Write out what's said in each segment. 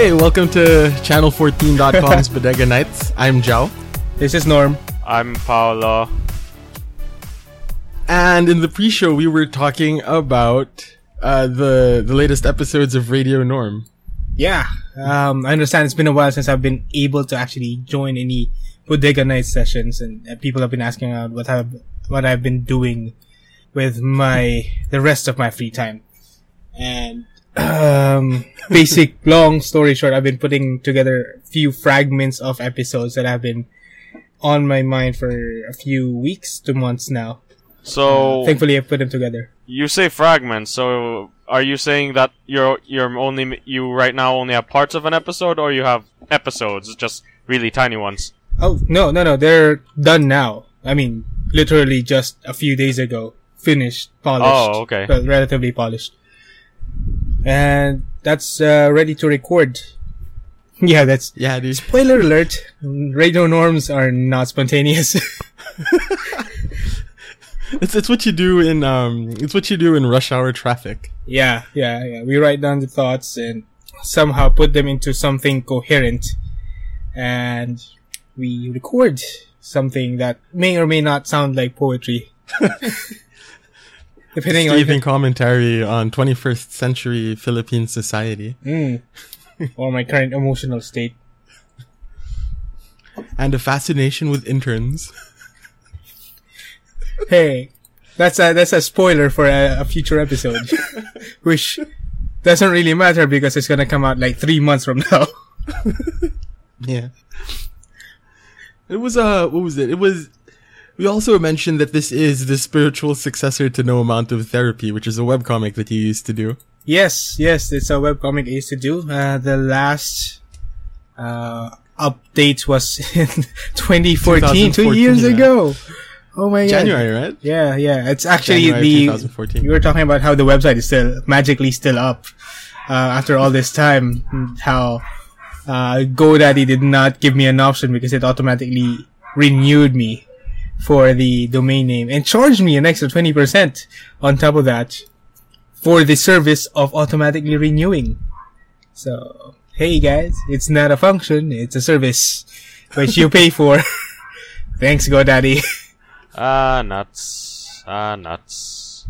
hey, welcome to channel14.com's Bodega Nights. I'm Joao. this is Norm. I'm Paulo. And in the pre-show, we were talking about uh, the the latest episodes of Radio Norm. Yeah, um, I understand it's been a while since I've been able to actually join any Bodega Night sessions, and uh, people have been asking about what I've what I've been doing with my the rest of my free time. And um, basic long story short, I've been putting together a few fragments of episodes that have been on my mind for a few weeks to months now. So Thankfully, I put them together. you say fragments. So are you saying that you're you're only you right now only have parts of an episode, or you have episodes, just really tiny ones? Oh no, no, no! They're done now. I mean, literally just a few days ago, finished, polished. Oh, okay. Relatively polished, and that's uh, ready to record. Yeah, that's Yeah, dude. spoiler alert. Radio norms are not spontaneous. It's it's what you do in um it's what you do in rush hour traffic. yeah, yeah, yeah. We write down the thoughts and somehow put them into something coherent, and we record something that may or may not sound like poetry. Depending on Scathing commentary on 21st century Philippine society Mm. or my current emotional state. and a fascination with interns. Hey, that's a that's a spoiler for a, a future episode, which doesn't really matter because it's gonna come out like three months from now. Yeah. It was uh what was it? It was we also mentioned that this is the spiritual successor to No Amount of Therapy, which is a webcomic that you used to do. yes, yes, it's a webcomic I used to do. Uh, the last uh, update was in 2014, two years yeah. ago. Oh my god! January, right? Yeah, yeah. It's actually January the 2014. we were talking about how the website is still magically still up uh, after all this time. How uh, GoDaddy did not give me an option because it automatically renewed me for the domain name and charged me an extra twenty percent on top of that for the service of automatically renewing. So hey guys, it's not a function; it's a service which you pay for. Thanks, GoDaddy. Ah, nuts. Ah, nuts.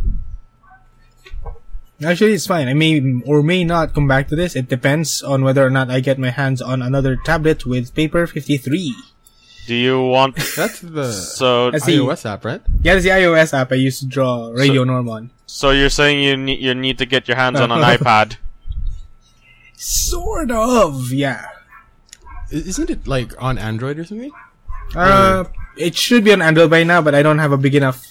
Actually, it's fine. I may or may not come back to this. It depends on whether or not I get my hands on another tablet with Paper 53. Do you want? That's the so That's the- iOS app, right? Yeah, it's the iOS app I used to draw Radio So- Norm on. so you're saying you need you need to get your hands on an iPad? Sort of, yeah. I- Isn't it like on Android or something? Uh, it should be on Android by now, but I don't have a big enough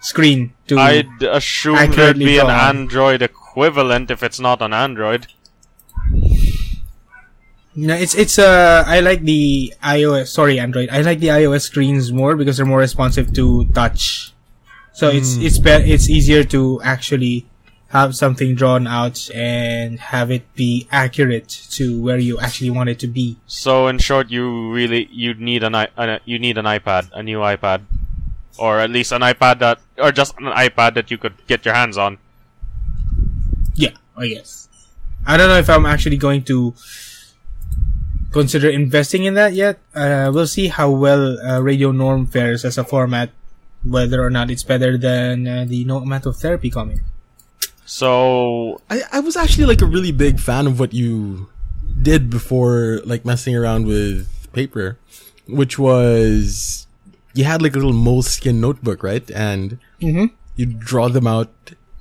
screen to. I'd assume there'd Accurately be an drawn. Android equivalent if it's not on Android. No, it's it's uh I like the iOS sorry Android. I like the iOS screens more because they're more responsive to touch. So it's it's be- it's easier to actually have something drawn out and have it be accurate to where you actually want it to be. So in short, you really you need an, i- an you need an iPad, a new iPad, or at least an iPad that, or just an iPad that you could get your hands on. Yeah, I guess. I don't know if I'm actually going to consider investing in that yet. Uh, we'll see how well uh, Radio Norm fares as a format, whether or not it's better than uh, the No Amount of Therapy comic. So I, I was actually like a really big fan of what you did before like messing around with paper, which was you had like a little moleskin notebook, right? And Mm-hmm. you draw them out,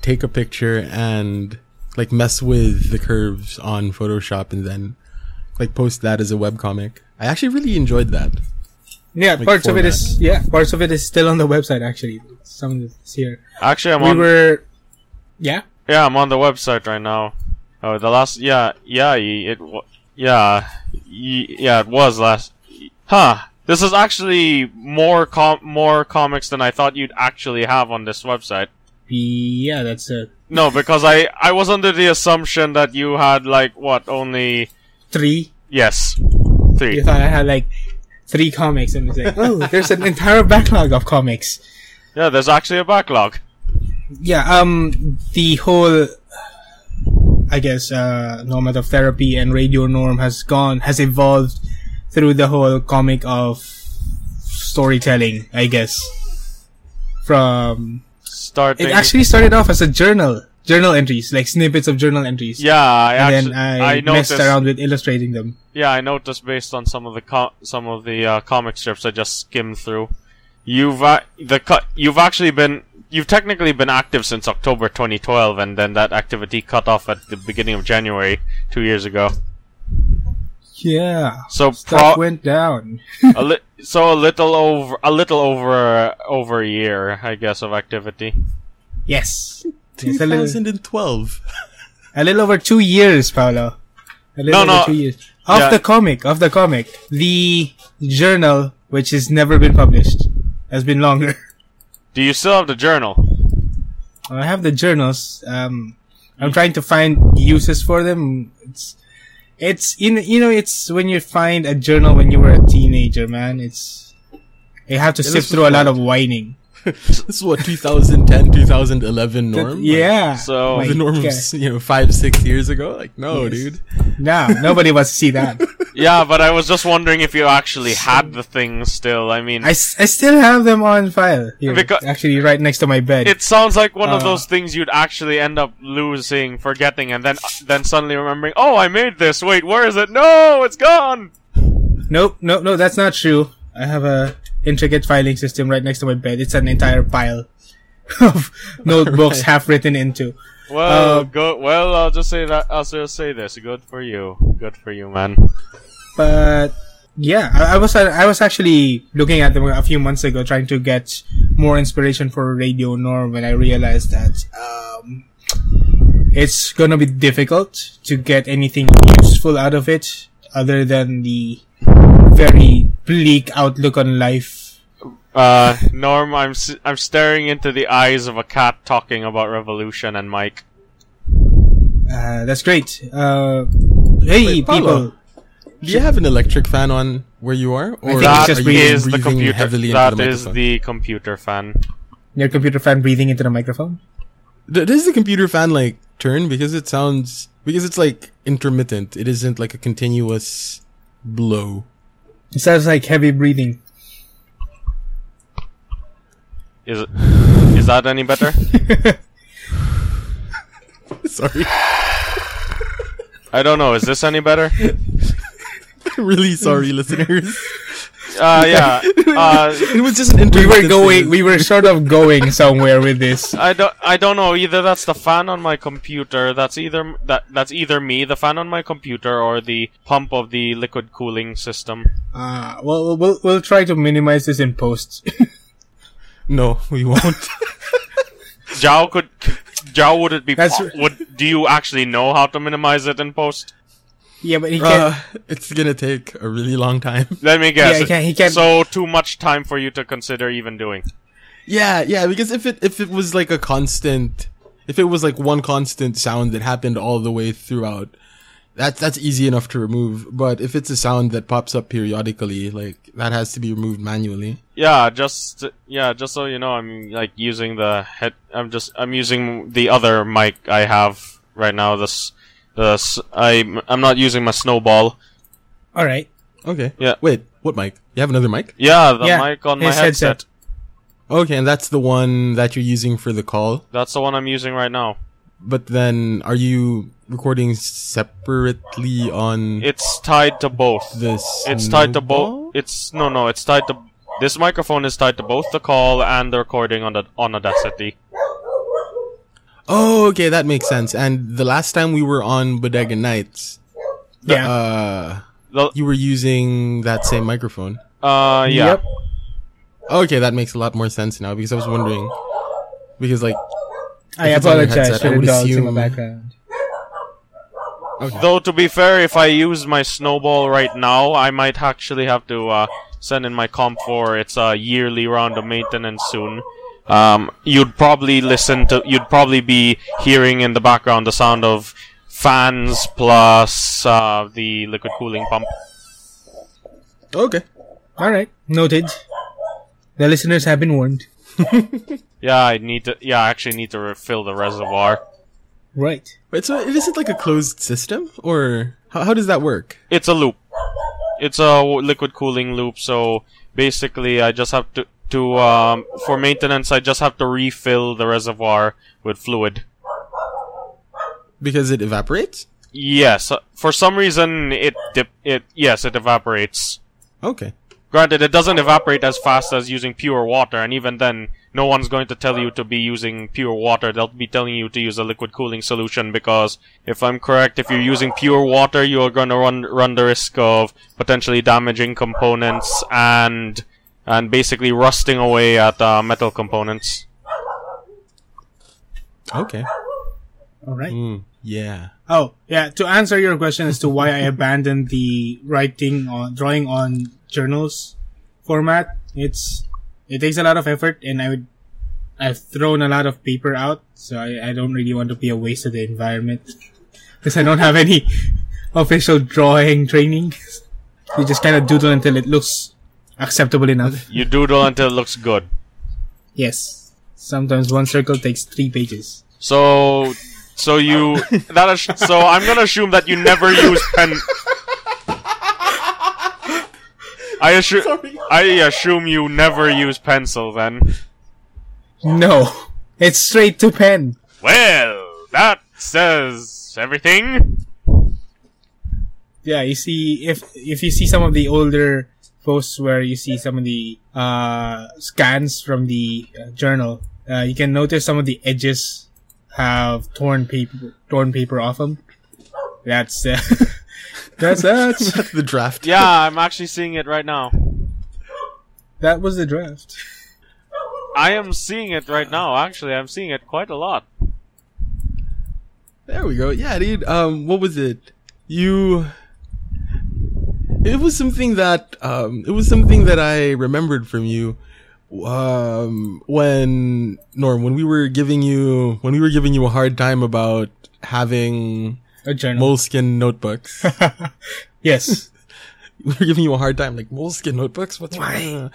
take a picture, and like mess with the curves on Photoshop, and then like post that as a webcomic. I actually really enjoyed that. Yeah, Like parts of it is yeah, parts of it is still on the website actually. Some of it's here. actually, I'm we on. were yeah. Yeah, I'm on the website right now. Oh, the last. Yeah, yeah, it. Yeah, yeah, it was last. Huh. This is actually more com- more comics than I thought you'd actually have on this website. Yeah, that's it. No, because I I was under the assumption that you had like what only three. yes three. You three. thought I had like three comics and it's like, oh, there's an entire backlog of comics. Yeah, there's actually a backlog. Yeah, um, the whole I guess, uh, no amount of therapy and radio norm has gone, has evolved through the whole comic of storytelling, I guess. From, Starting. it actually started off as a journal, journal entries, like snippets of journal entries. yeah, I and actually then I, I messed around with illustrating them. Yeah, I noticed based on some of the some of the uh, comic strips I just skimmed through. You've uh, the cut. You've actually been. You've technically been active since October 2012, and then that activity cut off at the beginning of January two years ago. Yeah. So Stuff pro- went down. a li- so a little over a little over over a year, I guess, of activity. Yes. It's a little, 2012. a little over two years, Paulo. A little No, over no. two years. Of Yeah. the comic, of the comic. The journal, which has never been published, has been longer. Do you still have the journal? I have the journals. Um, I'm trying to find uses for them. It's, it's, you know, you know, it's when you find a journal when you were a teenager, man. It's, you have to Yeah, sift through a lot of whining. This is what 2010, 2011 norm. Like, yeah. So- Like, the norm yeah. was you know five, six years ago. Like no, Yes. dude. No, nobody wants to see that. Yeah, but I was just wondering if you actually had the things still. I mean, I, I still have them on file. Here, Because- actually, right next to my bed. It sounds like one of Uh, those things you'd actually end up losing, forgetting, and then then suddenly remembering. Oh, I made this. Wait, where is it? No, it's gone. Nope, no, no, that's not true. I have a intricate filing system right next to my bed. It's an entire pile of notebooks Right. half written into. Well, Uh, go. Well, I'll just say that. I'll just say this. Good for you. Good for you, man. But yeah, I, I was I was actually looking at them a few months ago, trying to get more inspiration for Radio Norm, when I realized that um, it's gonna be difficult to get anything useful out of it, other than the very bleak outlook on life. Uh, Norm, I'm s- I'm staring into the eyes of a cat talking about revolution and Mike. Uh, that's great. Uh, hey, Wait, Paulo. people. Do you have an electric fan on where you are, or That are you is the breathing computer. heavily That into the is microphone? the computer fan. Your computer fan breathing into the microphone. D- Does the computer fan like turn because it sounds because it's like intermittent. It isn't like a continuous blow. It sounds like heavy breathing. Is it? Is that any better? Sorry, I don't know. Is this any better? really sorry, listeners. Uh, yeah. Uh, It was just an we were going. thing. We were sort of going somewhere with this. I don't. I don't know. Either that's the fan on my computer. That's either that. That's either me, the fan on my computer, or the pump of the liquid cooling system. Uh, well, we'll we'll try to minimize this in post. No, we won't. Joao could. Joao would it be? That's- po- would do you actually know how to minimize it in post? Yeah, but he can't. uh, it's gonna take a really long time. Let me guess. Yeah, he can't- he can't- So too much time for you to consider even doing. Yeah, yeah, because if it if it was like a constant, if it was like one constant sound that happened all the way throughout, that's that's easy enough to remove. But if it's a sound that pops up periodically, like that has to be removed manually. Yeah, just yeah, just so you know, I'm like using the head. I'm just I'm using the other mic I have right now. This Uh, this I'm I'm not using my snowball. All right. Okay. Yeah. Wait, what mic? You have another mic? Yeah, the Yeah, mic on my headset. headset. Okay, and that's the one that you're using for the call. That's the one I'm using right now. But then, are you recording separately on It's tied to both. this? It's tied to both. It's no, no. It's tied to. This microphone is tied to both the call and the recording on the on Audacity. Oh, okay, that makes sense. And the last time we were on Bodega Nights, Yeah. uh, The, you were using that same microphone. uh, yeah. Yep. Okay, that makes a lot more sense now because I was wondering because like I If it's on your apologize headset, for I the would dogs in the background. okay. Though to be fair, if I use my snowball right now, I might actually have to uh, send in my comp for its uh, yearly round of maintenance soon. Um, you'd probably listen to, you'd probably be hearing in the background the sound of fans plus uh, the liquid cooling pump. okay. All right. Noted. The listeners have been warned. Yeah, I need to. Yeah, I actually need to refill the reservoir. Right. Wait, so it isn't like a closed system, or how, how does that work? It's a loop. It's a liquid cooling loop. So basically, I just have to to um, for maintenance. I just have to refill the reservoir with fluid. Because it evaporates. Yes, for some reason it dip it. Yes, it evaporates. Okay. Granted, it doesn't evaporate as fast as using pure water, and even then, no one's going to tell you to be using pure water. They'll be telling you to use a liquid cooling solution because, if I'm correct, if you're using pure water, you're going to run run the risk of potentially damaging components and and basically rusting away at uh, metal components. Okay. All right. Mm, yeah. Oh, yeah. To answer your question as to why I abandoned the writing on drawing on journals format, it's it takes a lot of effort, and I would I've thrown a lot of paper out, so I, I don't really want to be a waste of the environment because I don't have any official drawing training. you just kind of doodle until it looks acceptable enough. You doodle until it looks good. Yes. Sometimes one circle takes three pages. So, so you that is, so I'm gonna assume that you never use pen. I assume I assume you never use pencil then. No, it's straight to pen. Well, that says everything. Yeah, you see if if you see some of the older posts where you see some of the uh, scans from the uh, journal, uh, you can notice some of the edges have torn paper torn paper off them. That's uh, that's that's That's the draft. Yeah, I'm actually seeing it right now. that was the draft. I am seeing it right now. Actually, I'm seeing it quite a lot. There we go. Yeah, dude. Um, what was it? You. It was something that um, it was something that I remembered from you. Um, when Norm, when we were giving you when we were giving you a hard time about having A journal. moleskin notebooks, yes. we were giving you a hard time like moleskin notebooks. What's why?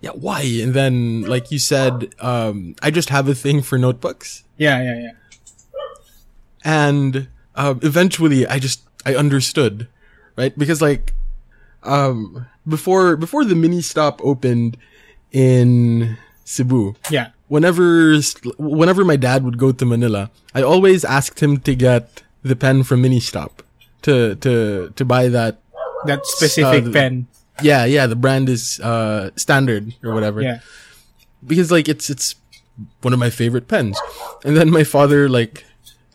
Yeah, why? And then, like you said, um, I just have a thing for notebooks. Yeah, yeah, yeah. and uh, eventually I just I understood, right? Because like um before before the Ministop opened in Cebu, Yeah. whenever whenever my dad would go to Manila, I always asked him to get the pen from Ministop to to to buy that. That specific Uh, pen. Yeah, yeah, the brand is uh standard or whatever. Yeah. because like it's it's one of my favorite pens. And then my father like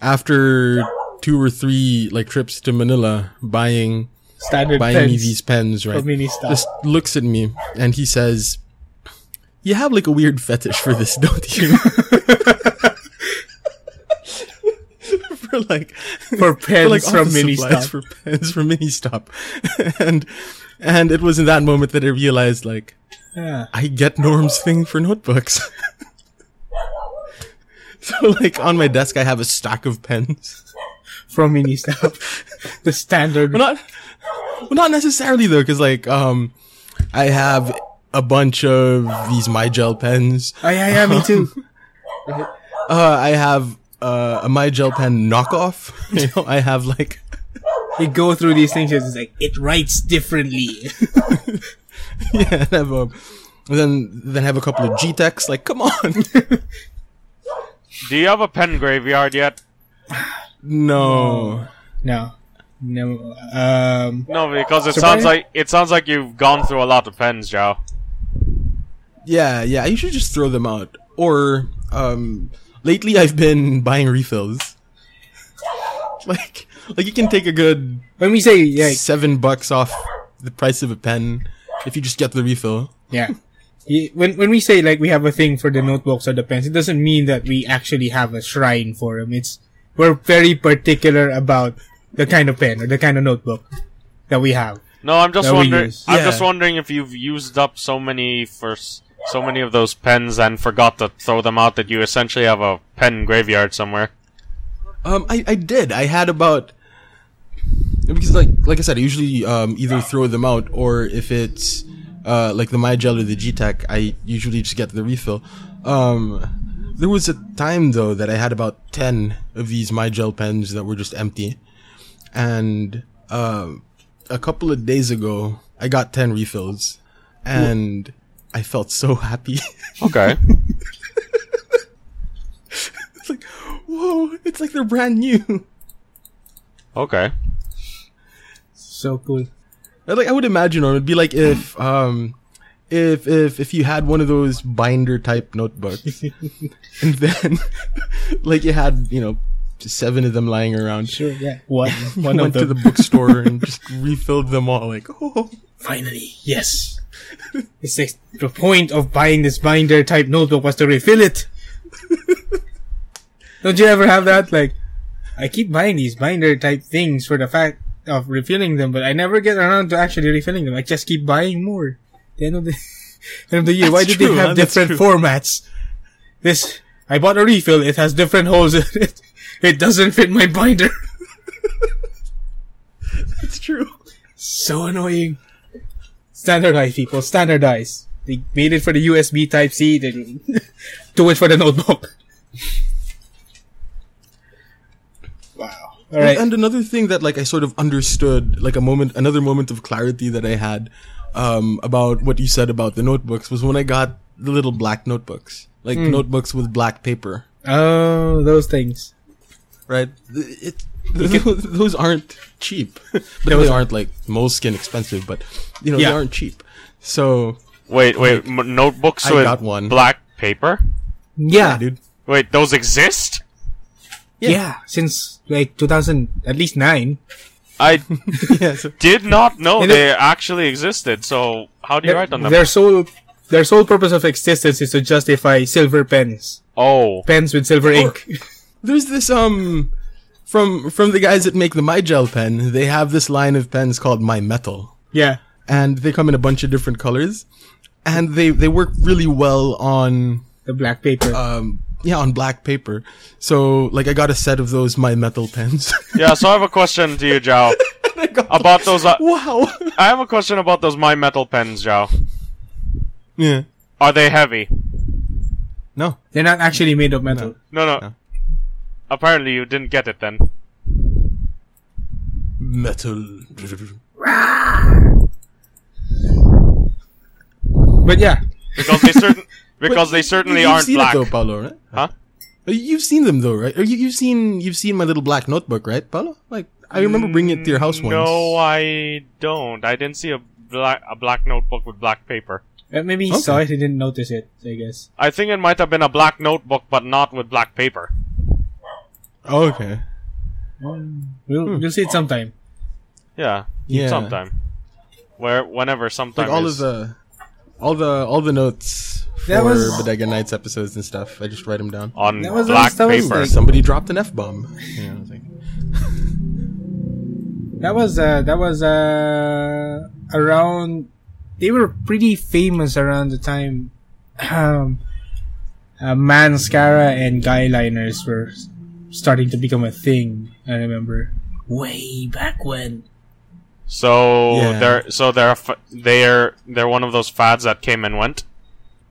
after two or three like trips to Manila buying Standard buying pens me these pens, right? from Ministop. Just looks at me and he says, "You have like a weird fetish for this, don't you?" for like for pens for like from Ministop. for pens from Ministop. and and it was in that moment that I realized like Yeah. I get Norm's thing for notebooks. so like on my desk I have a stack of pens. From Ministop. the standard. Well not well not necessarily though, because like um I have a bunch of these my gel pens. Oh, yeah, yeah, me too. Uh I have uh, a my gel pen knockoff. You know, I have like you go through these things, it's like, it writes differently. yeah, I have a then then have a couple of G-Tecs, like come on. Do you have a pen graveyard yet? no. no. No. Um, No, because it sounds like it sounds like you've gone through a lot of pens, Joe. Yeah, yeah, you should just throw them out. Or, um, lately I've been buying refills. like, like you can take a good when we say, like, seven bucks off the price of a pen if you just get the refill. yeah. When, when we say, like, we have a thing for the notebooks or the pens, it doesn't mean that we actually have a shrine for them. It's, we're very particular about the kind of pen or the kind of notebook that we have. No, I'm just wondering. I'm Yeah. just wondering if you've used up so many for so many of those pens and forgot to throw them out that you essentially have a pen graveyard somewhere. Um, I, I did. I had about because like like I said, I usually um either throw them out or if it's uh like the MyGel or the G-Tec, I usually just get the refill. Um, There was a time though that I had about ten of these my gel pens that were just empty, and um, a couple of days ago I got ten refills, and I felt so happy. Okay. it's like, whoa! It's like they're brand new. Okay. So cool. like I would imagine, or it'd be like if um if if if you had one of those binder type notebooks, and then like you had you know seven of them lying around. Sure, yeah. One, one went to the bookstore and just refilled them all. Like, oh, Finally, yes. it's like the point of buying this binder type notebook was to refill it. Don't you ever have that? Like, I keep buying these binder type things for the fact of refilling them, but I never get around to actually refilling them. I just keep buying more. The end of the, end of the year, why That's did true, they have huh? Different formats? This, I bought a refill. It has different holes in it. It doesn't fit my binder. That's true. So annoying. Standardize, people. Standardize. They made it for the USB Type C. Then do it for the notebook. wow. All right. And another thing that like I sort of understood, like a moment, another moment of clarity that I had um, about what you said about the notebooks was when I got the little black notebooks, like Hmm. notebooks with black paper, Oh, those things. right? It, those, those aren't cheap, but they aren't like moleskin expensive, but you know Yeah. they aren't cheap. So Wait, wait. M- notebooks I with got one. black paper? Yeah. yeah, dude. Wait, those exist? Yeah. Since like 2000, at least nine. I yeah, so, did not know And they actually existed. So how do you write on them? Their sole, their sole purpose of existence is to justify silver pens. Oh, Pens with silver ink. there's this um from from the guys that make the My Gel pen. They have this line of pens called My Metal. yeah. and they come in a bunch of different colors, and they they work really well on The black paper. um yeah on black paper. So like I got a set of those my metal pens. yeah. So I have a question to you, Joao, about those. Uh, wow. I have a question about those My Metal pens, Joao. yeah. Are they heavy? No. They're not actually made of metal. No, no. No. Apparently, you didn't get it then. Metal. But yeah. Because they certain because they certainly You've aren't seen black. it though, Paulo, right? Huh? Uh, You've seen them though, right? Or you, you've seen you've seen my little black notebook, right, Paulo? Like I remember bringing it to your house once. No, I don't. I didn't see a black a black notebook with black paper. Uh, Maybe he Okay. saw it, he didn't notice it, I guess. I think it might have been a black notebook, but not with black paper. Oh, okay. We'll, You'll see it sometime. Yeah, Yeah. sometime. Where, whenever, sometime. Like all is- of the, all the all the notes for That was- Bodega Nights episodes and stuff. I just write them down. on That was- black that was paper. like- Somebody dropped an f bomb. You know, like, That was, uh, that was, uh, around, they were pretty famous around the time, um, uh, mascara and guy liners were starting to become a thing, I remember. Way back when. So Yeah. they're so they're they're they're one of those fads that came and went.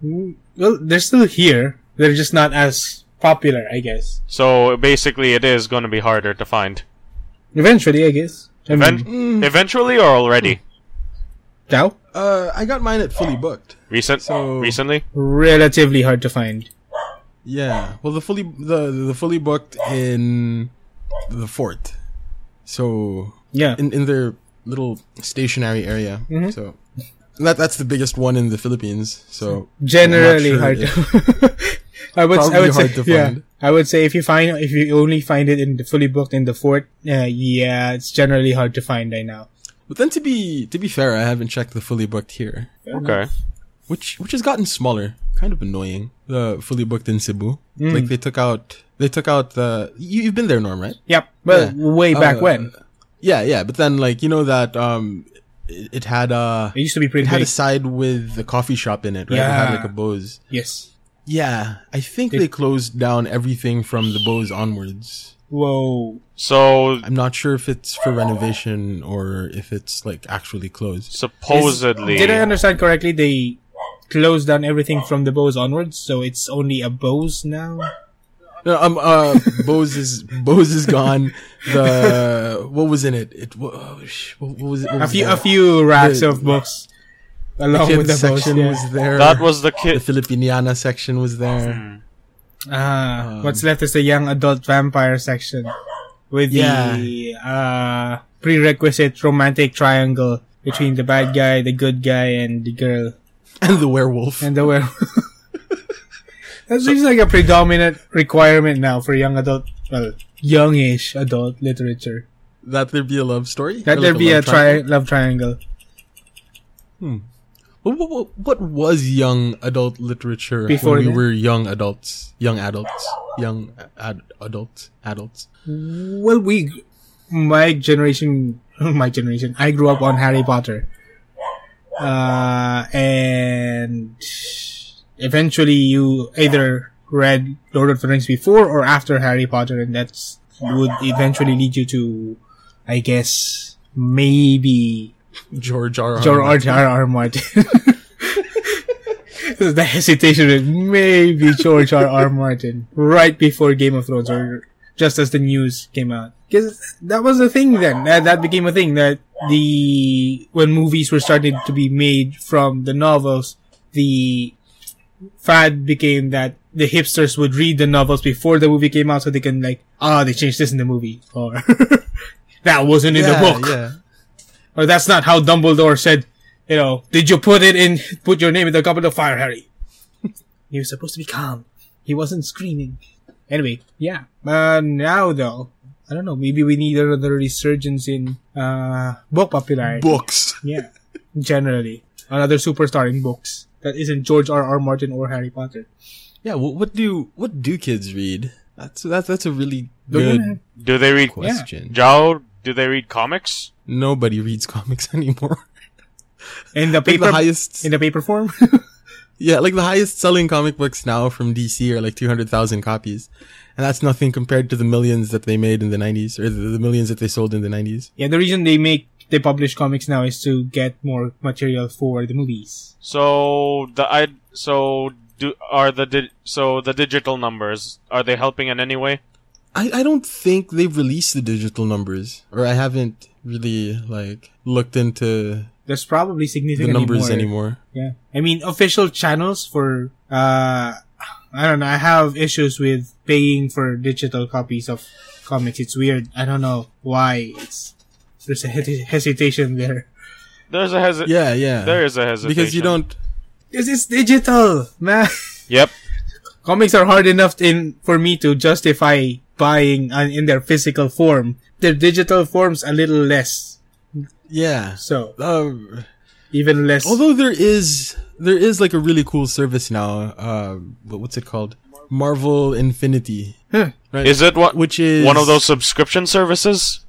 Mm, Well, they're still here. They're just not as popular, I guess. So basically, it is going to be harder to find. Eventually, I guess. I mean, Event- Mm. Eventually, or already? now, uh, I got mine at fully booked. Recent? So- recently? relatively hard to find. Yeah. Well, the fully the the fully booked in the fort. So Yeah. in in their little stationary area. Mhm. So that that's the biggest one in the Philippines. So Generally I'm hard sure to. I would. I Probably would say. to yeah. find. I would say if you find if you only find it in the fully booked in the fort, uh, yeah, it's generally hard to find right now. But then to be to be fair, I haven't checked the fully booked here, Okay. which which has gotten smaller. Kind of annoying. The fully booked in Cebu, Mm. like they took out they took out the you, you've been there, Norm, right? Yep. Well, Yeah. way back Uh, when Yeah, yeah. But then like you know that um, it, it had a. it used to be pretty it had a side with the coffee shop in it, right? It had like a Bo's. yes. Yeah, I think It- they closed down everything from the Bo's onwards. Whoa. So I'm not sure if it's for renovation or if it's like actually closed. supposedly, Did I understand correctly? They closed down everything from the Bo's onwards, so it's only a Bo's now. No, um, uh, Bo's is Bo's is gone. The what was in it? It oh, what, what was it? What A was few, a few racks The- of books The along kids with the Bo's. section yeah. was there. That was the kid. the. Filipiniana section was there. Ah, Um, what's left is the young adult vampire section with the uh, prerequisite romantic triangle between the bad guy, the good guy, and the girl, And the werewolf. and the werewolf. that seems like a predominant requirement now for young adult, well, youngish adult literature. that there be a love story. That Or there like be a love tri- triangle? love triangle. Hmm. what, what, what was young adult literature Before we then? were young adults, young adults, young ad- adults, adults? Well, we, my generation, my generation, I grew up on Harry Potter. Uh, and eventually you either read Lord of the Rings before or after Harry Potter, and that's would eventually lead you to, I guess, maybe George R. R. George Martin. R. R. Martin. the hesitation with maybe George R. R. Martin right before Game of Thrones or just as the news came out. Because that was the thing then. That, that became a thing that the, when movies were starting to be made from the novels, the fad became that the hipsters would read the novels before the movie came out so they can like, ah, they changed this in the movie. Or, that wasn't in yeah, the book Yeah. or that's not how Dumbledore said, you know, did you put it in, put your name in the goblet of fire, Harry? he was supposed to be calm. He wasn't screaming. Anyway, yeah. Uh, now though, I don't know, maybe we need another resurgence in, uh, book popularity. Books. Yeah. Generally. Another superstar in books. That isn't George R. R. Martin or Harry Potter. Yeah. What, what do what do kids read? That's that's that's a really good gonna- Do they read question. Joao? Do they read comics? Nobody reads comics anymore. In the Like paper, the highest, in the paper form? yeah, like the highest selling comic books now from DC are like two hundred thousand copies, and that's nothing compared to the millions that they made in the nineties or the, the millions that they sold in the nineties. yeah, the reason they make, they publish comics now is to get more material for the movies. So the I so do are the di- so the digital numbers are they helping in any way? I, I don't think they've released the digital numbers, or I haven't really like looked into There's probably the numbers more. anymore. Yeah. I mean, official channels for, uh, I don't know, I have issues with paying for digital copies of comics. It's weird. I don't know why. It's, there's a hes- hesitation there. There's a hesitation. Yeah, yeah. There is a hesitation because you don't. This is digital, man. Yep. comics are hard enough in, for me to justify buying uh, in their physical form. Their digital form's a little less. Yeah. So, Um, even less. although there is there is like a really cool service now. Uh, what- what's it called? Marvel Infinity. Huh. Right. Is it what which is one of those subscription services?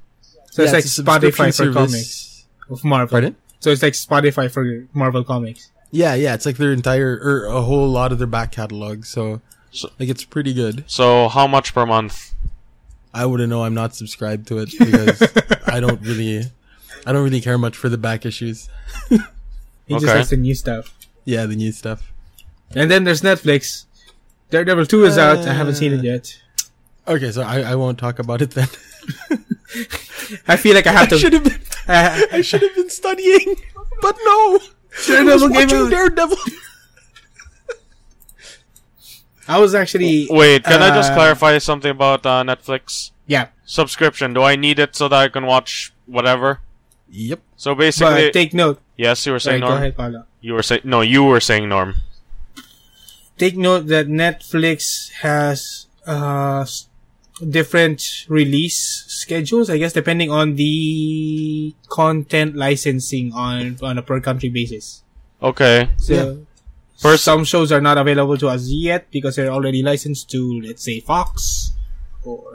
So it's like a subscription Spotify for service. comics of Marvel. Pardon? So it's like Spotify for Marvel comics. Yeah, yeah. It's like their entire or a whole lot of their back catalog. So, So- like it's pretty good. So how much per month? I wouldn't know. I'm not subscribed to it because I don't really, I don't really care much for the back issues. He just Okay. has the new stuff. Yeah, the new stuff. And then there's Netflix. Daredevil 2 is uh, out. I haven't seen it yet. Okay, so I, I won't talk about it then. I feel like I have I to. should have been, Uh, I should have been studying, but no. Daredevil I was came watching out. Daredevil. I was actually. Wait, can I just Uh, clarify something about uh, Netflix Yeah. subscription? Do I need it so that I can watch whatever? Yep. So basically, But take note. yes, you were saying go Norm. ahead, Paulo. You were saying no. You were saying Norm. Take note that Netflix has uh, s- different release schedules, I guess, depending on the content licensing on on a per country basis. Okay. So, Yeah. First- some shows are not available to us yet because they're already licensed to, let's say, Fox or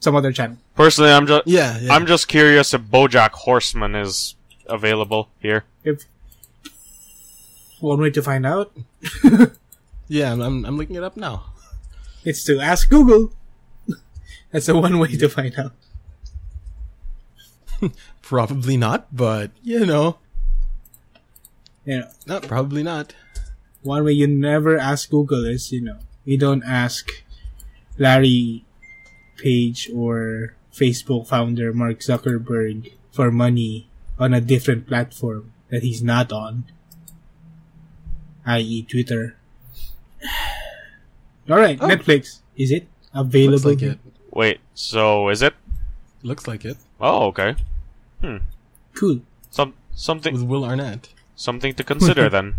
some other channel. Personally, I'm just Yeah, yeah. I'm just curious if BoJack Horseman is available here. If one way to find out yeah, I'm, I'm, I'm looking it up now. It's to ask Google. That's the one way to find out. Probably not, but you know, You know, no, probably not. one way you never ask Google is, you know, you don't ask Larry Page or Facebook founder Mark Zuckerberg for money on a different platform that he's not on, i.e., Twitter. All right, Oh. Netflix. Is it Looks available? like it. Wait, so is it? Looks like it. Oh, okay. Cool. Some something With Will Arnett. something to consider then.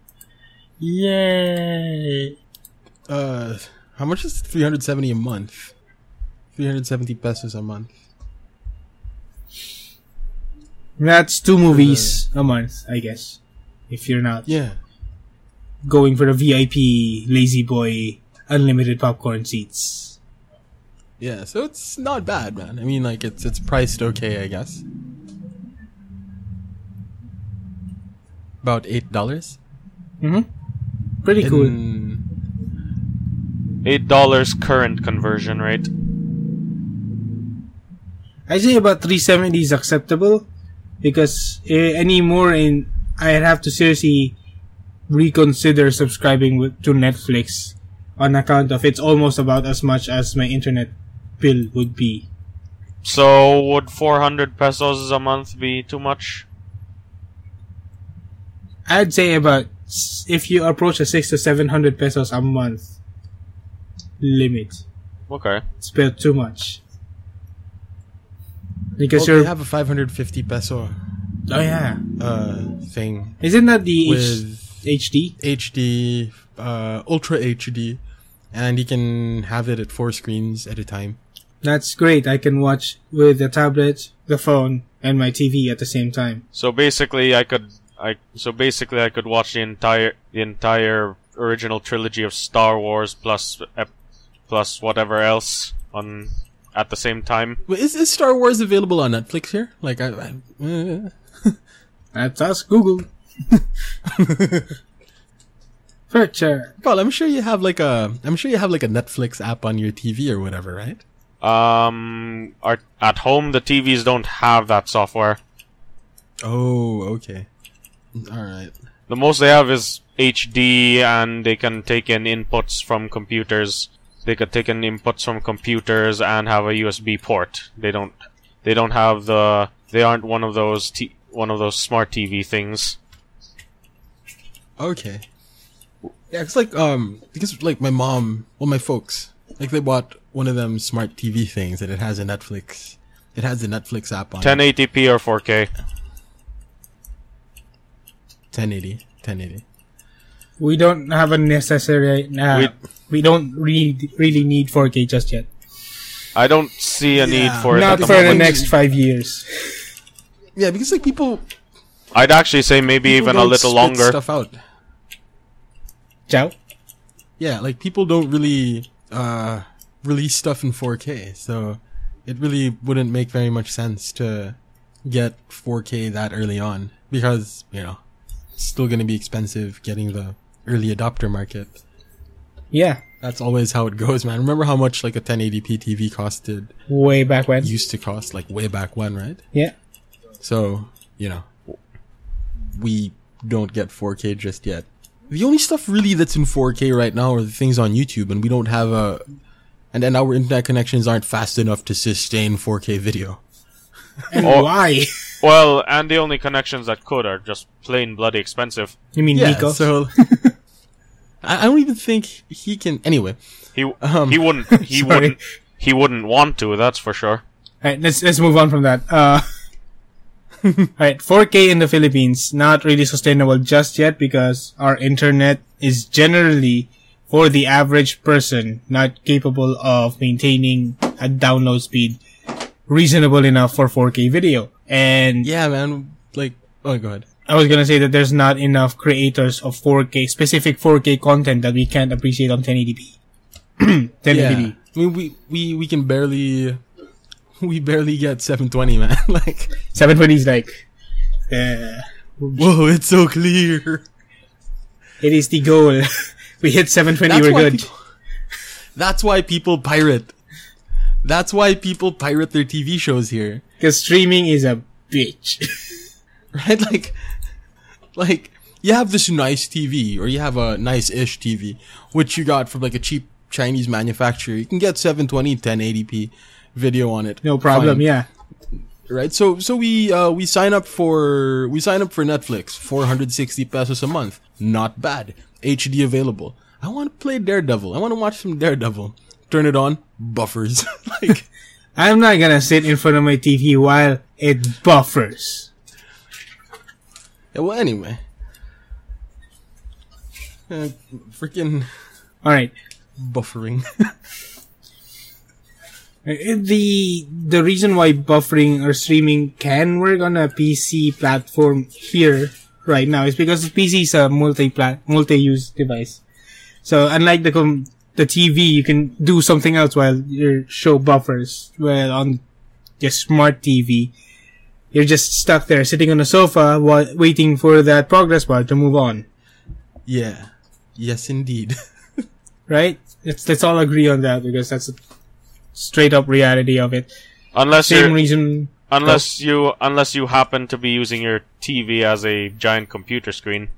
Yay! Uh, how much is 370 a month? 370 pesos a month. That's two movies a month, I guess. If you're not Yeah. going for the VIP lazy boy unlimited popcorn seats. Yeah, so it's not bad, man. I mean, like it's it's priced okay, I guess. About eight dollars. Mm-hmm. Pretty cool. Eight dollars current conversion rate. I say about 370 is acceptable because uh, any more in I'd have to seriously reconsider subscribing with, to Netflix on account of it's almost about as much as my internet bill would be. So would four hundred pesos a month be too much? I'd say about if you approach a six to seven hundred pesos a month limit, Okay. it's about too much. Because Well, you're have a 550 peso oh yeah, uh thing isn't that the H- HD? HD, uh, Ultra HD, and you can have it at four screens at a time. That's great. I can watch with the tablet, the phone, and my TV at the same time. So basically, I could I so basically I could watch the entire the entire original trilogy of Star Wars plus ep, plus whatever else on at the same time. Wait, is, is Star Wars available on Netflix here? Like, I, I uh, That's us, Google. Picture. well, I'm sure you have like a, I'm sure you have like a Netflix app on your TV or whatever, right? Um, are, at home the TVs don't have that software. Oh, okay, all right. The most they have is HD, and they can take in inputs from computers. They could take in inputs from computers and have a USB port. They don't. They don't have the. They aren't one of those. T- one of those smart TV things. Okay. Yeah, it's like um because like my mom, well my folks, like they bought one of them smart TV things that it has a Netflix. It has a Netflix app on it. 1080p or 4K. 1080, 1080. We don't have a necessary. Uh, we, We- don't really really need 4K just yet. I don't see a need Yeah. for it Not at the for the next five years. Yeah, because like people, I'd actually say maybe people even a don't little spit longer. stuff out. Ciao. Yeah, like people don't really uh release stuff in 4K, so it really wouldn't make very much sense to get 4K that early on because, you know, it's still going to be expensive getting the early adopter market. Yeah, That's always how it goes, man. Remember how much like a 1080p TV costed way back when. used to cost like way back when, right? Yeah. So, you know, we don't get 4K just yet. The only stuff really that's in 4K right now are the things on YouTube, and we don't have a, and then our internet connections aren't fast enough to sustain 4K video. And Or- why? Well, and the only connections that could are just plain bloody expensive. You mean Yeah, Nico? so I, I don't even think he can. Anyway, He Um, he wouldn't he sorry. wouldn't he wouldn't want to. That's for sure. Alright, let's let's move on from that. Uh, alright, 4K in the Philippines not really sustainable just yet because our internet is generally for the average person not capable of maintaining a download speed reasonable enough for 4K video. And yeah, man. Like, oh, go ahead. I was gonna say that there's not enough creators of 4K specific 4K content that we can't appreciate on 1080p. 1080p. Yeah, I mean, we we we can barely, we barely get 720, man. like, 720 is like, uh, whoa, it's so clear. it is the goal. we hit 720, we're good. People, that's why people pirate. That's why people pirate their TV shows here, Because streaming is a bitch. right? Like, like you have this nice TV or you have a nice-ish TV, which you got from like a cheap Chinese manufacturer. You can get 720 1080p video on it. No problem. Fine Yeah. right? So so we uh we sign up for we sign up for Netflix, 460 pesos a month. Not bad. HD available. I want to play Daredevil. I want to watch some Daredevil. Turn it on, buffers. like I'm not gonna sit in front of my TV while it buffers. yeah, well anyway. Uh, freaking All right. buffering. Uh, The the reason why buffering or streaming can work on a PC platform here right now is because the PC is a multi multi-use device. So unlike the com- the TV, you can do something else while your show buffers. Well, on your smart TV, you're just stuck there sitting on the sofa while waiting for that progress bar to move on. yeah. Yes indeed. Right? Let's let's all agree on that because that's a straight up reality of it. Unless Same you're, reason unless you unless you happen to be using your TV as a giant computer screen.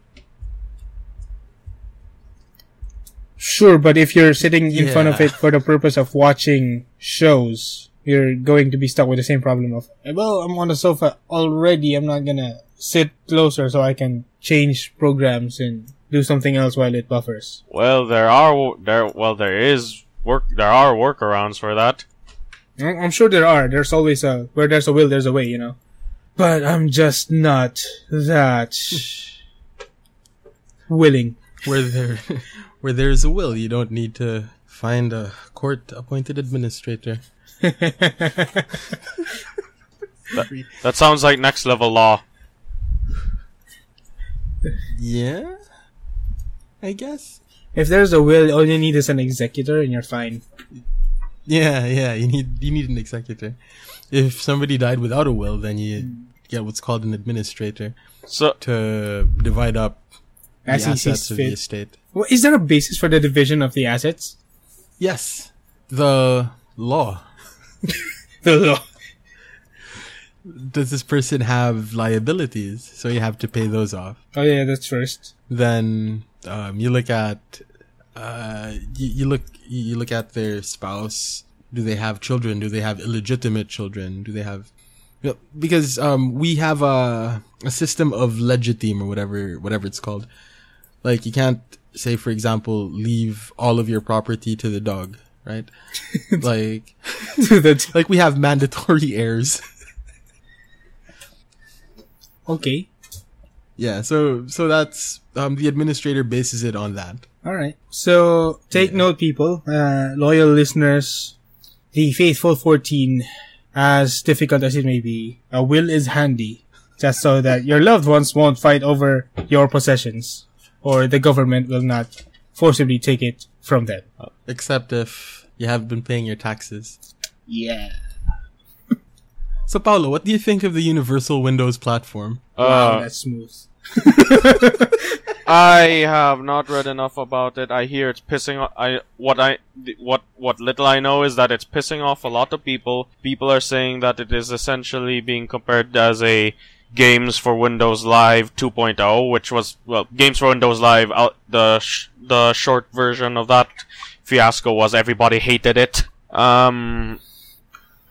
Sure, but if you're sitting in front of it for the purpose of watching shows, you're going to be stuck with the same problem of, well, I'm on the sofa already. I'm not gonna sit closer so I can change programs and do something else while it buffers. Well, there are there well there is work there are workarounds for that. I'm I'm sure there are. There's always a, where there's a will, there's a way, you know. But I'm just not that willing. where there where there's a will, you don't need to find a court appointed administrator. That sounds like next level law. Yeah? I guess. If there's a will, all you need is an executor and you're fine. Yeah, yeah, you need you need an executor. If somebody died without a will, then you get what's called an administrator So to divide up the As he assets sees of the estate. Well, is there a basis for the division of the assets? Yes. The law. The law. Does this person have liabilities? So you have to pay those off. Oh yeah, that's first. then um, you look at uh, you, you look you look at their spouse. Do they have children? Do they have illegitimate children? Do they have you know, because um, we have a a system of legitime or whatever whatever it's called. Like you can't say, for example, leave all of your property to the dog, right? like to the like we have mandatory heirs. okay. yeah, so so that's um, the administrator bases it on that. All right. So take note, people, uh, loyal listeners. The faithful fourteen, as difficult as it may be, a will is handy, just so that your loved ones won't fight over your possessions, or the government will not forcibly take it from them. Except if you have been paying your taxes. Yeah. So, Paulo, what do you think of the Universal Windows platform? Wow, uh, that's smooth. I have not read enough about it. I hear it's pissing off. I what I what what little I know is that it's pissing off a lot of people. People are saying that it is essentially being compared as a games for Windows Live 2.0, which was well, games for Windows Live. Out the sh- the short version of that fiasco was everybody hated it. Um,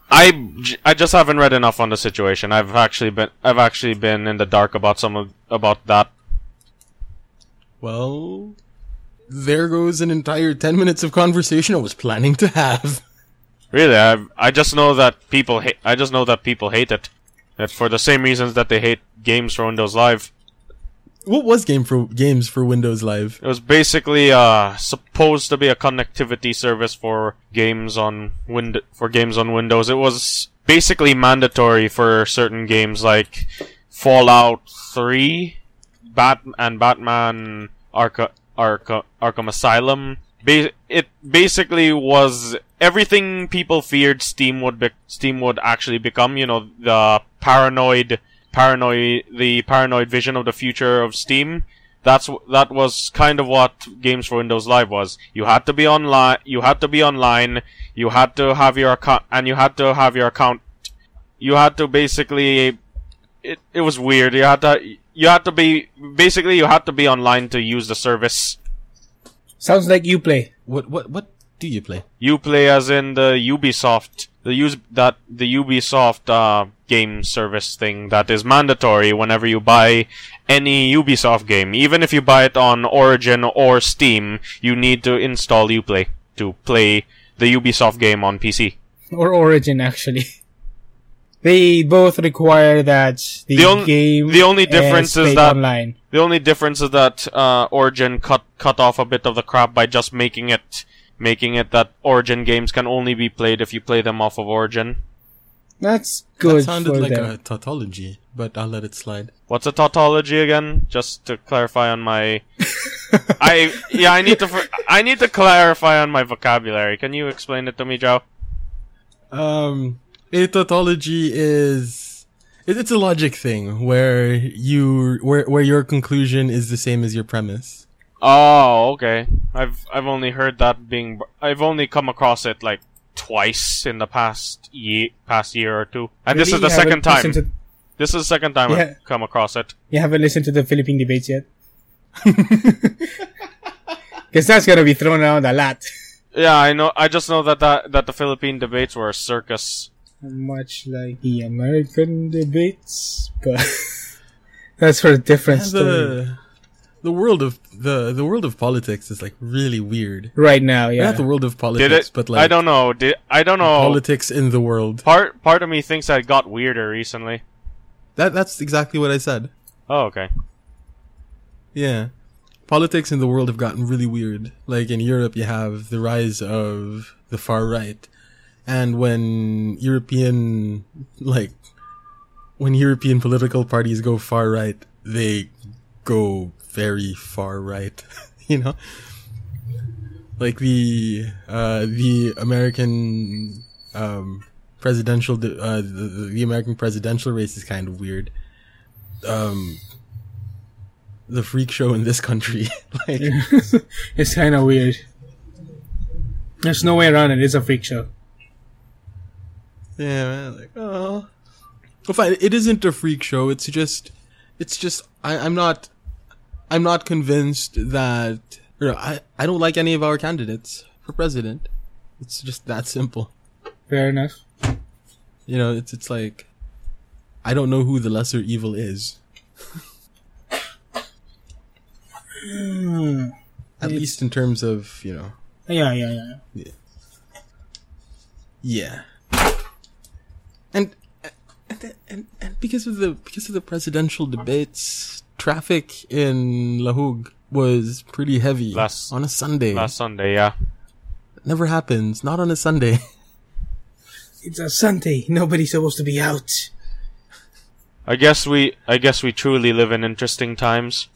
I, I just haven't read enough on the situation. I've actually been I've actually been in the dark about some of about that. Well, there goes an entire 10 minutes of conversation I was planning to have. Really, I I just know that people hate. I just know that people hate it, that for the same reasons that they hate games for Windows Live. What was game for games for Windows Live? It was basically uh supposed to be a connectivity service for games on Wind for games on Windows. It was basically mandatory for certain games like Fallout 3, Bat and Batman Arca- Arca- Arkham Asylum. Ba- it basically was everything people feared Steam would be- Steam would actually become. You know, the paranoid, paranoid, the paranoid vision of the future of Steam. That's that was kind of what Games for Windows Live was. You had to be online. You had to be online. You had to have your account, and you had to have your account. You had to basically. It it was weird. You had to you have to be basically you have to be online to use the service. Sounds like Uplay. What what what do you play? Uplay as in the Ubisoft, the use that the Ubisoft uh, game service thing that is mandatory whenever you buy any Ubisoft game. Even if you buy it on Origin or Steam, you need to install Uplay to play the Ubisoft game on PC. Or Origin, actually. They both require that the, The on- game the only difference is played that- online. The only difference is that uh, Origin cut cut off a bit of the crap by just making it making it that Origin games can only be played if you play them off of Origin. That's good that sounded for like them. a tautology, but I'll let it slide. What's a tautology again? Just to clarify on my, I yeah I need to fr- I need to clarify on my vocabulary. Can you explain it to me, Joe? Um, a tautology is it's a logic thing where you where where your conclusion is the same as your premise. Oh, okay. I've I've only heard that being I've only come across it like twice in the past ye- past year or two, and this is the second time. To, This is the second time Yeah. I've come across it. you haven't listened to the Philippine debates yet? Because that's gonna be thrown around a lot. Yeah, I know. I just know that that, that the Philippine debates were a circus. Much like the American debates, but that's for a different And story. the the world of the the world of politics is like really weird. Right now, yeah. Not the world of politics, it? but like I don't know. Did I don't know. politics in the world. part part of me thinks that it got weirder recently. That that's exactly what I said. Oh, okay. Yeah. Politics in the world have gotten really weird. Like in Europe, you have the rise of the far right. And when European, like, when European political parties go far right, they go very far right. you know? Like the, uh, the American, um, presidential, de- uh, the, the American presidential race is kind of weird. Um, the freak show in this country. like, it's kind of weird. There's no way around it. It's a freak show. Yeah, man, like, oh. Well, fine. It isn't a freak show. It's just, it's just, I, I'm not, I'm not convinced that, or I, I don't like any of our candidates for president. It's just that simple. Fair enough. You know, it's, it's like, I don't know who the lesser evil is. At least in terms of, you know, Yeah, Yeah, yeah, yeah. Yeah. And and, and and because of the because of the presidential debates, traffic in Lahug was pretty heavy Last- on a Sunday. Last Sunday, yeah. Never happens. Not on a Sunday. It's a Sunday. Nobody's supposed to be out. I guess we I guess we truly live in interesting times.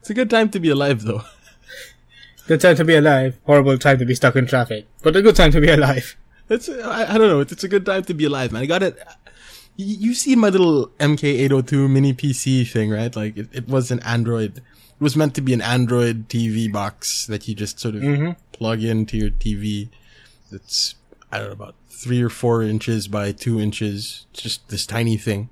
it's a good time to be alive, though. Good time to be alive. Horrible time to be stuck in traffic. But a good time to be alive. It's I, I don't know. It's, it's a good time to be alive, man. I got it. You, seen my little MK802 mini PC thing, right? Like it, it was an Android. It was meant to be an Android TV box that you just sort of Mhm. plug into your TV. It's I don't know about three or four inches by two inches. It's just this tiny thing.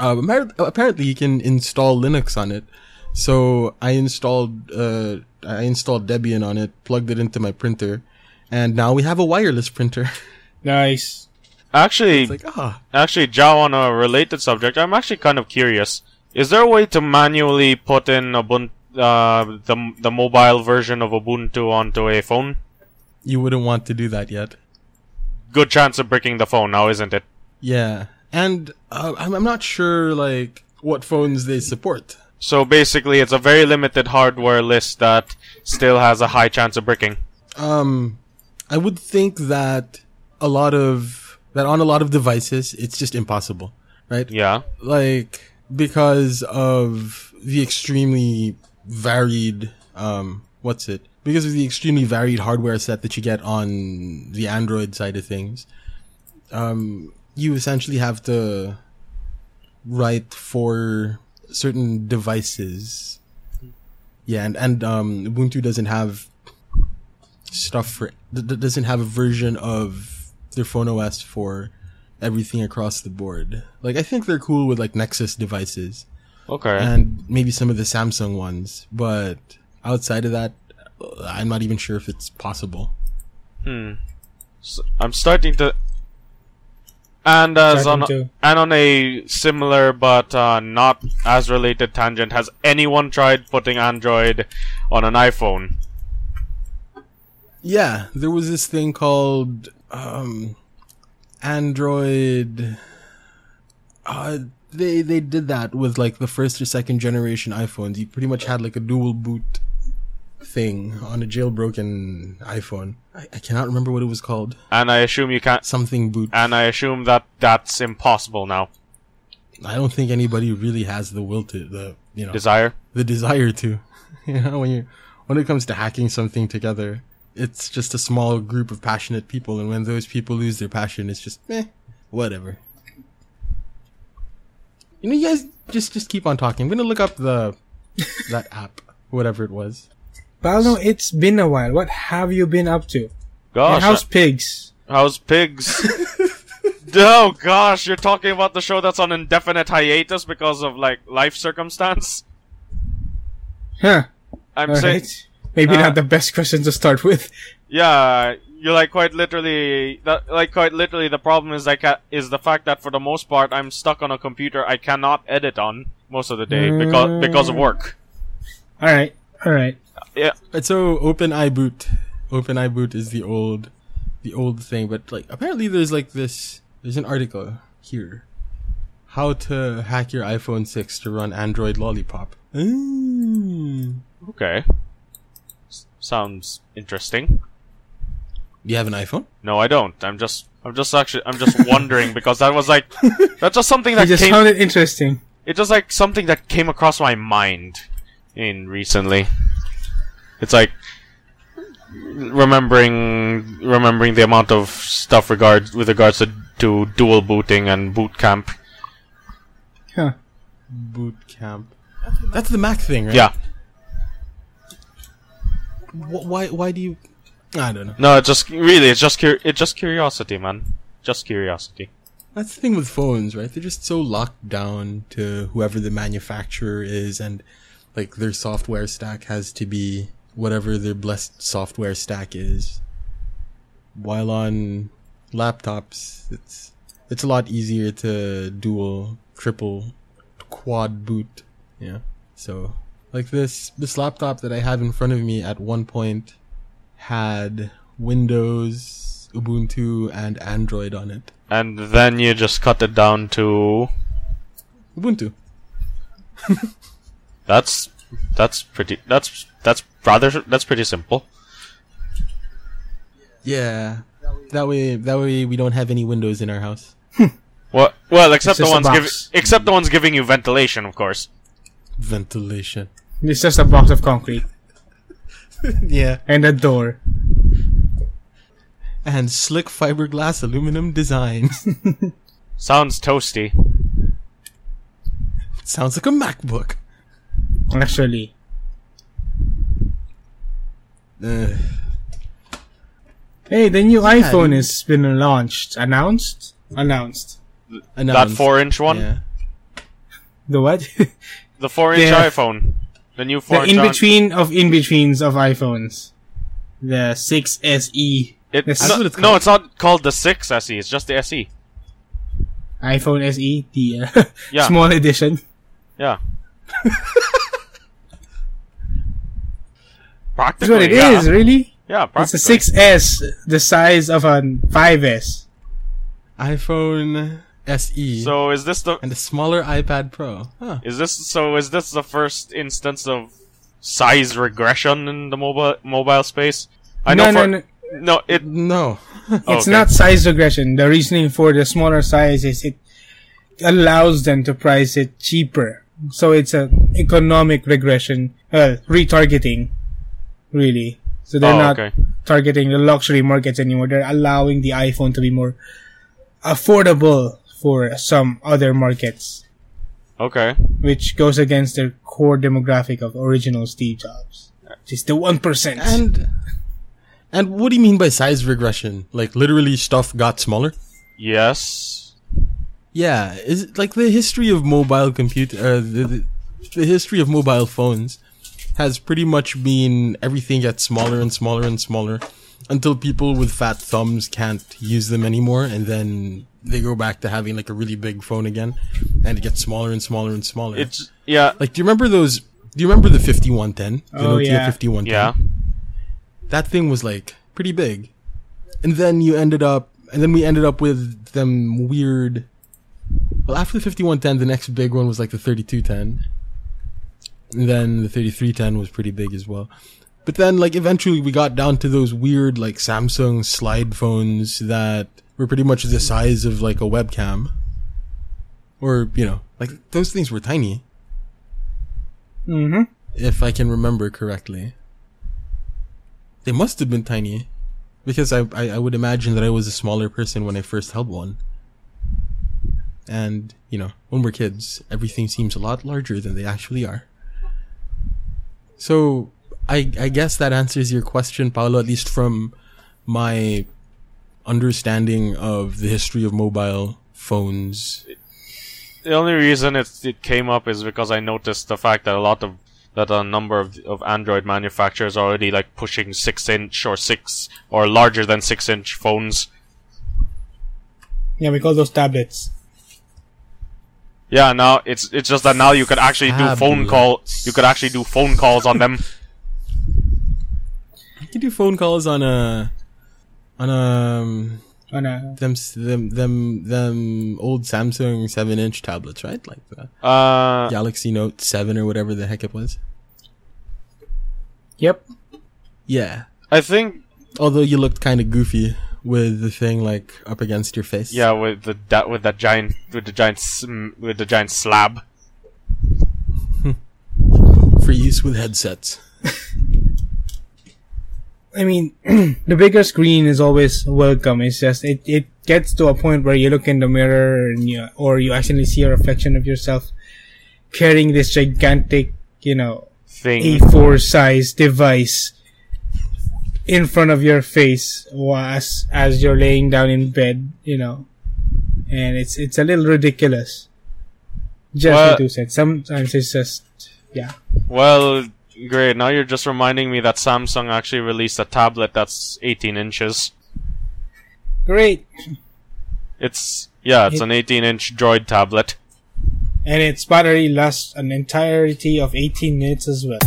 Uh, apparently, you can install Linux on it. So I installed uh, I installed Debian on it, plugged it into my printer, and now we have a wireless printer. Nice. Actually, it's like ah, actually, Joao, on a related subject, I'm actually kind of curious. Is there a way to manually put in Ubuntu, uh, the the mobile version of Ubuntu onto a phone? you wouldn't want to do that yet. Good chance of breaking the phone now, isn't it? Yeah, and uh, I'm I'm not sure like what phones they support. So basically, it's a very limited hardware list that still has a high chance of breaking. Um, I would think that a lot of that on a lot of devices, it's just impossible, right? Yeah. Like because of the extremely varied, um, what's it? Because of the extremely varied hardware set that you get on the Android side of things, um, you essentially have to write for certain devices. Yeah, and and um, Ubuntu doesn't have stuff for d- d- doesn't have a version of their phone OS for everything across the board. Like I think they're cool with like Nexus devices, Okay. and maybe some of the Samsung ones. But outside of that, uh, I'm not even sure if it's possible. Hmm. S I'm starting to. And as Starting on to- and on a similar but uh, not as related tangent, has anyone tried putting Android on an iPhone? Yeah, there was this thing called um, Android. Uh, they they did that with like the first or second generation iPhones. You pretty much had like a dual boot thing on a jailbroken iPhone. I, I cannot remember what it was called. And I assume you can't. Something boot. And I assume that that's impossible now. I don't think anybody really has the will to the you know Desire. the desire to. You know when you when it comes to hacking something together, it's just a small group of passionate people, and when those people lose their passion, it's just eh, whatever. You know, you guys just just keep on talking. I'm gonna look up the that app, whatever it was. Paulo, it's been a while. What have you been up to? Gosh, And how's pigs? how's pigs? oh gosh, you're talking about the show that's on indefinite hiatus because of like life circumstance. Huh. I'm All saying, right. Maybe uh, not the best question to start with. yeah, you're like quite literally, that, like quite literally, the problem is like uh, is the fact that for the most part I'm stuck on a computer I cannot edit on most of the day because because of work. All right. All right. Yeah, Right, so Open iBoot, Open iBoot is the old, the old thing. But like apparently there's like this. There's an article here, how to hack your iPhone 6 to run Android Lollipop. Mm. okay. S- sounds interesting. You have an iPhone? No, I don't. I'm just, I'm just actually, I'm just wondering because that was like, that's just something I that just came. found it interesting. It just like something that came across my mind in recently. It's like remembering remembering the amount of stuff regards with regards to, to dual booting and boot camp. Huh. Boot Camp. That's the Mac thing, right? Yeah. Wh- why? Why do you? I don't know. No, it's just really it's just cur- it's just curiosity, man. Just curiosity. That's the thing with phones, right? They're just so locked down to whoever the manufacturer is, and like their software stack has to be whatever their blessed software stack is. While on laptops, it's it's a lot easier to dual, triple, quad boot. Yeah. So like this this laptop that I have in front of me at one point had Windows, Ubuntu, and Android on it. And then you just cut it down to Ubuntu. that's that's pretty that's that's rather that's pretty simple. Yeah. That way, that way we don't have any windows in our house. Well, well, except the ones giving except the ones giving you ventilation, of course. Ventilation. It's just a box of concrete yeah. and a door. And slick fiberglass aluminum design. Sounds toasty. Sounds like a MacBook. Actually, Uh, hey, the new Yeah, iPhone has been launched, announced, announced. That announced. four inch one, Yeah. The what? the four inch Yeah. iPhone, the new four the inch. in on- between of in betweens of iPhones. The 6SE, It, That's no, what it's no, it's not called the six SE. It's just the SE. iPhone SE, the uh, Yeah. small edition. Yeah. That's what it yeah. is, really. Yeah, It's a practically. 6S, the size of a 5S. iPhone SE. So is this the and a smaller iPad Pro. Huh. is this so is this the first instance of size regression in the mobile mobile space? I know no, for no, no. no it No. It's okay. not size regression. The reasoning for the smaller size is it allows them to price it cheaper. So it's an economic regression, well, retargeting, really. So they're Oh, not okay. targeting the luxury markets anymore. They're allowing the iPhone to be more affordable for some other markets, Okay. which goes against their core demographic of original Steve Jobs. Just the 1%. And and what do you mean by size regression? Like literally stuff got smaller? Yes. Yeah, is it like the history of mobile computer uh, the, the the history of mobile phones has pretty much been everything gets smaller and smaller and smaller until people with fat thumbs can't use them anymore and then they go back to having like a really big phone again and it gets smaller and smaller and smaller. It's yeah, like do you remember those do you remember the 5110? The Oh, Nokia yeah. 5110? yeah. That thing was like pretty big. And then you ended up and then we ended up with them weird well after the 5110 the next big one was like the 3210 and then the 3310 was pretty big as well but then like eventually we got down to those weird like samsung slide phones that were pretty much the size of like a webcam. Or you know like those things were tiny. Mm-hmm. if i can remember correctly. They must have been tiny. Because I, I i would imagine that i was a smaller person when i first held one. And you know when we're kids everything seems a lot larger than they actually are. So i i guess that answers your question Paulo at least from my understanding of the history of mobile phones The only reason it it came up is because I noticed the fact that a lot of that a number of of Android manufacturers are already like pushing six inch or six or larger than six inch phones. Yeah, we call those tablets. Yeah, now it's it's just that now you could actually do phone call. You could actually do phone calls on them. you can do phone calls on a on a um, On a, them them them them old Samsung seven inch tablets, right? Like the Uh, Galaxy Note seven or whatever the heck it was. yep. Yeah. I think Although you looked kind of goofy with the thing like up against your face. yeah, with the that with that giant with the giant with the giant slab. For use with headsets. I mean, the bigger screen is always welcome. It's just it, it gets to a point where you look in the mirror and you, or you actually see a reflection of yourself carrying this gigantic, you know, Thing. A4 size device in front of your face as as you're laying down in bed, you know, and it's it's a little ridiculous. Just Well- two cents. Sometimes it's just yeah. Well, great. Now you're just reminding me that Samsung actually released a tablet that's 18 inches. Great. It's yeah, it's It- an 18 inch Droid tablet. and its battery lasts an entirety of 18 minutes as well.